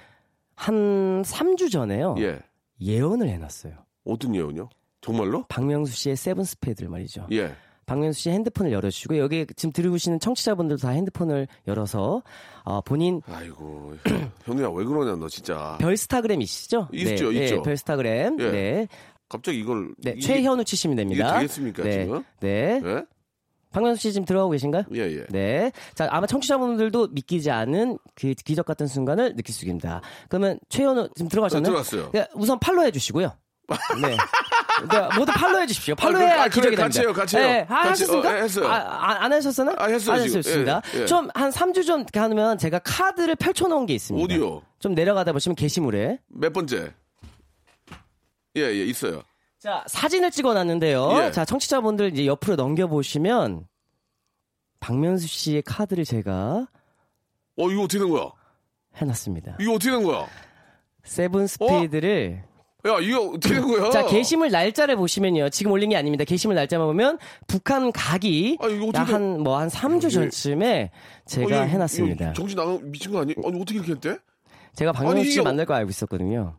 한 3주 전에요 예. 예언을 해놨어요. 어떤 예언요? 정말로? 박명수 씨의 seven 스페이드를 말이죠. 예. 박명수 씨 핸드폰을 열어주시고 여기 지금 들으시는 청취자분들도 다 핸드폰을 열어서 어, 본인 아이고, 형님아 왜 그러냐 너 진짜. 별스타그램 있으시죠? 있죠, 네, 있죠. 네, 별스타그램. 예. 네. 갑자기 이걸 네, 이게- 최현우 치시면 됩니다. 이게 되겠습니까, 네. 지금? 네. 예? 박명수 씨 지금 들어가고 계신가요? 예, 예. 네. 자, 아마 청취자분들도 믿기지 않은 그 기적 같은 순간을 느낄 수 있습니다. 그러면 최현우 지금 들어가셨나요? 네, 들어갔어요. 네, 우선 팔로우 해주시고요. 네. 네, 모두 팔로우 해주십시오. 팔로우해야 아, 그래, 기적이 같이 됩니다. 해요, 같이 해요. 네, 아, 같이, 하셨습니까? 어, 예, 했어요. 아, 아, 안 하셨었나요? 아, 했어요, 안. 하셨습니다. 예, 예. 좀한 3주 전 가면 제가 카드를 펼쳐놓은 게 있습니다. 어디요? 좀 내려가다 보시면 게시물에. 몇 번째? 예, 예, 있어요. 자, 사진을 찍어놨는데요. 예. 자, 청취자분들 이제 옆으로 넘겨보시면 박명수 씨의 카드를 제가 어, 이거 어떻게 된 거야? 해놨습니다. 이거 어떻게 된 거야? 세븐 스피드를 야, 이거 어떻게 된 거야? 자 게시물 날짜를 보시면요 지금 올린 게 아닙니다 게시물 날짜만 보면 북한 가기 아, 이거 어떻게 한뭐 한 3주 이게- 전쯤에 제가 어, 이거- 해놨습니다 이거 정신 나가 미친 거 아니? 아니 어떻게 이렇게 했대? 제가 박명수 씨 이게- 만날 거 알고 있었거든요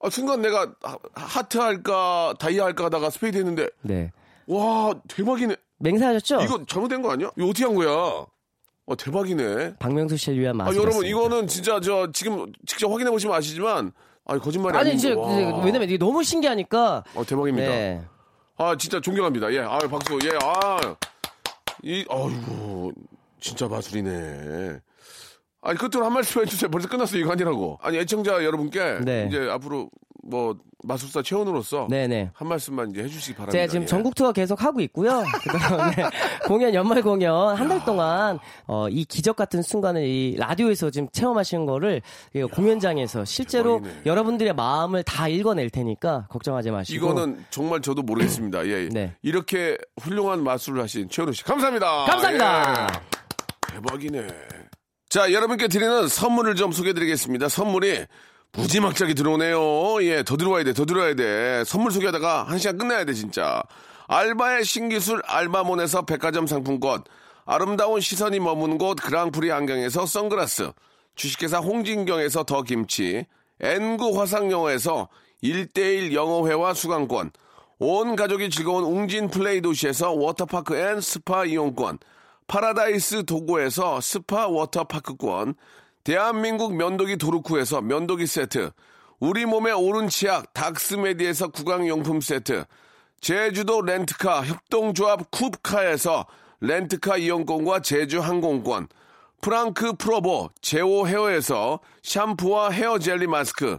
아, 순간 내가 하- 하트 할까 다이아 할까 하다가 스페이드 했는데 네 와 대박이네. 맹세하셨죠? 이거 잘못된 거 아니야? 이거 어떻게 한 거야? 어 대박이네. 박명수 씨를 위한 아 마술이었습니다 여러분 이거는 진짜 저 지금 직접 확인해 보시면 아시지만 아 거짓말이 아니. 이제 와. 왜냐면 이게 너무 신기하니까 어 대박입니다. 네. 아 진짜 존경합니다. 예, 아 박수. 예, 아. 이 아이고 진짜 마술이네. 아니 끝으로 한 말씀 해주세요. 벌써 끝났어 이거 아니라고. 아니 애청자 여러분께 네. 이제 앞으로 뭐 마술사 최원으로서 네네 한 말씀만 이제 해주시기 바랍니다. 제가 지금 예. 전국 투어 계속 하고 있고요. 그다음에 공연 연말 공연 한 달 동안 어, 이 기적 같은 순간을 이 라디오에서 지금 체험하시는 거를 이 공연장에서 실제로 대박이네. 여러분들의 마음을 다 읽어낼 테니까 걱정하지 마시고 이거는 정말 저도 모르겠습니다. 예, 예. 네. 이렇게 훌륭한 마술을 하신 최원우 씨 감사합니다. 감사합니다. 예. 대박이네. 자, 여러분께 드리는 선물을 좀 소개해드리겠습니다. 선물이 무지막지하게 들어오네요. 예, 더 들어와야 돼, 더 들어와야 돼. 선물 소개하다가 한 시간 끝나야 돼, 진짜. 알바의 신기술 알바몬에서 백화점 상품권, 아름다운 시선이 머무는 곳 그랑프리 안경에서 선글라스, 주식회사 홍진경에서 더 김치, 엔구 화상영어에서 1대1 영어회화 수강권, 온 가족이 즐거운 웅진 플레이 도시에서 워터파크 and 스파 이용권, 파라다이스 도고에서 스파 워터파크권, 대한민국 면도기 도루코에서 면도기 세트, 우리 몸에 옳은 치약 닥스메디에서 구강용품 세트, 제주도 렌트카 협동조합 쿱카에서 렌트카 이용권과 제주 항공권, 프랑크 프로보 제오 헤어에서 샴푸와 헤어 젤리 마스크,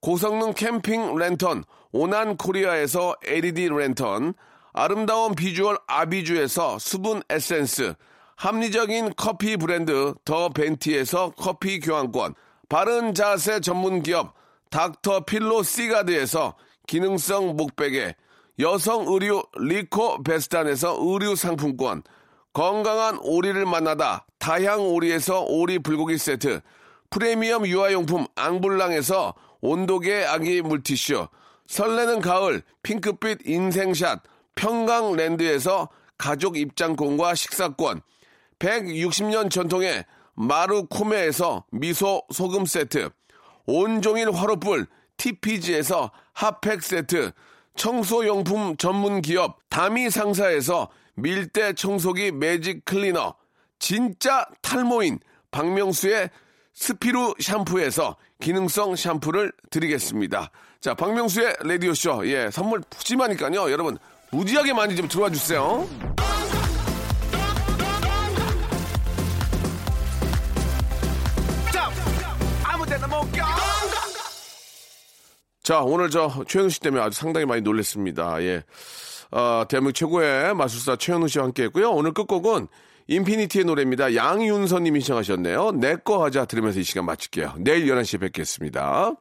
고성능 캠핑 랜턴 오난 코리아에서 LED 랜턴, 아름다운 비주얼 아비주에서 수분 에센스, 합리적인 커피 브랜드 더 벤티에서 커피 교환권, 바른 자세 전문 기업 닥터 필로 시가드에서 기능성 목베개, 여성 의류 리코 베스탄에서 의류 상품권, 건강한 오리를 만나다 다향 오리에서 오리 불고기 세트, 프리미엄 유아용품 앙블랑에서 온도계 아기 물티슈, 설레는 가을 핑크빛 인생샷 평강랜드에서 가족 입장권과 식사권, 160년 전통의 마루코메에서 미소 소금 세트, 온종일 화로불 TPG에서 핫팩 세트, 청소용품 전문 기업 다미 상사에서 밀대 청소기 매직 클리너, 진짜 탈모인 박명수의 스피루 샴푸에서 기능성 샴푸를 드리겠습니다. 자, 박명수의 라디오쇼. 예, 선물 푸짐하니까요. 여러분, 무지하게 많이 좀 들어와 주세요. 자, 오늘 저 최현우 씨 때문에 아주 상당히 많이 놀랬습니다. 예. 어, 대한민국 최고의 마술사 최현우 씨와 함께 했고요. 오늘 끝곡은 인피니티의 노래입니다. 양윤선 님이 신청하셨네요. 내 거 하자 들으면서 이 시간 마칠게요. 내일 11시에 뵙겠습니다.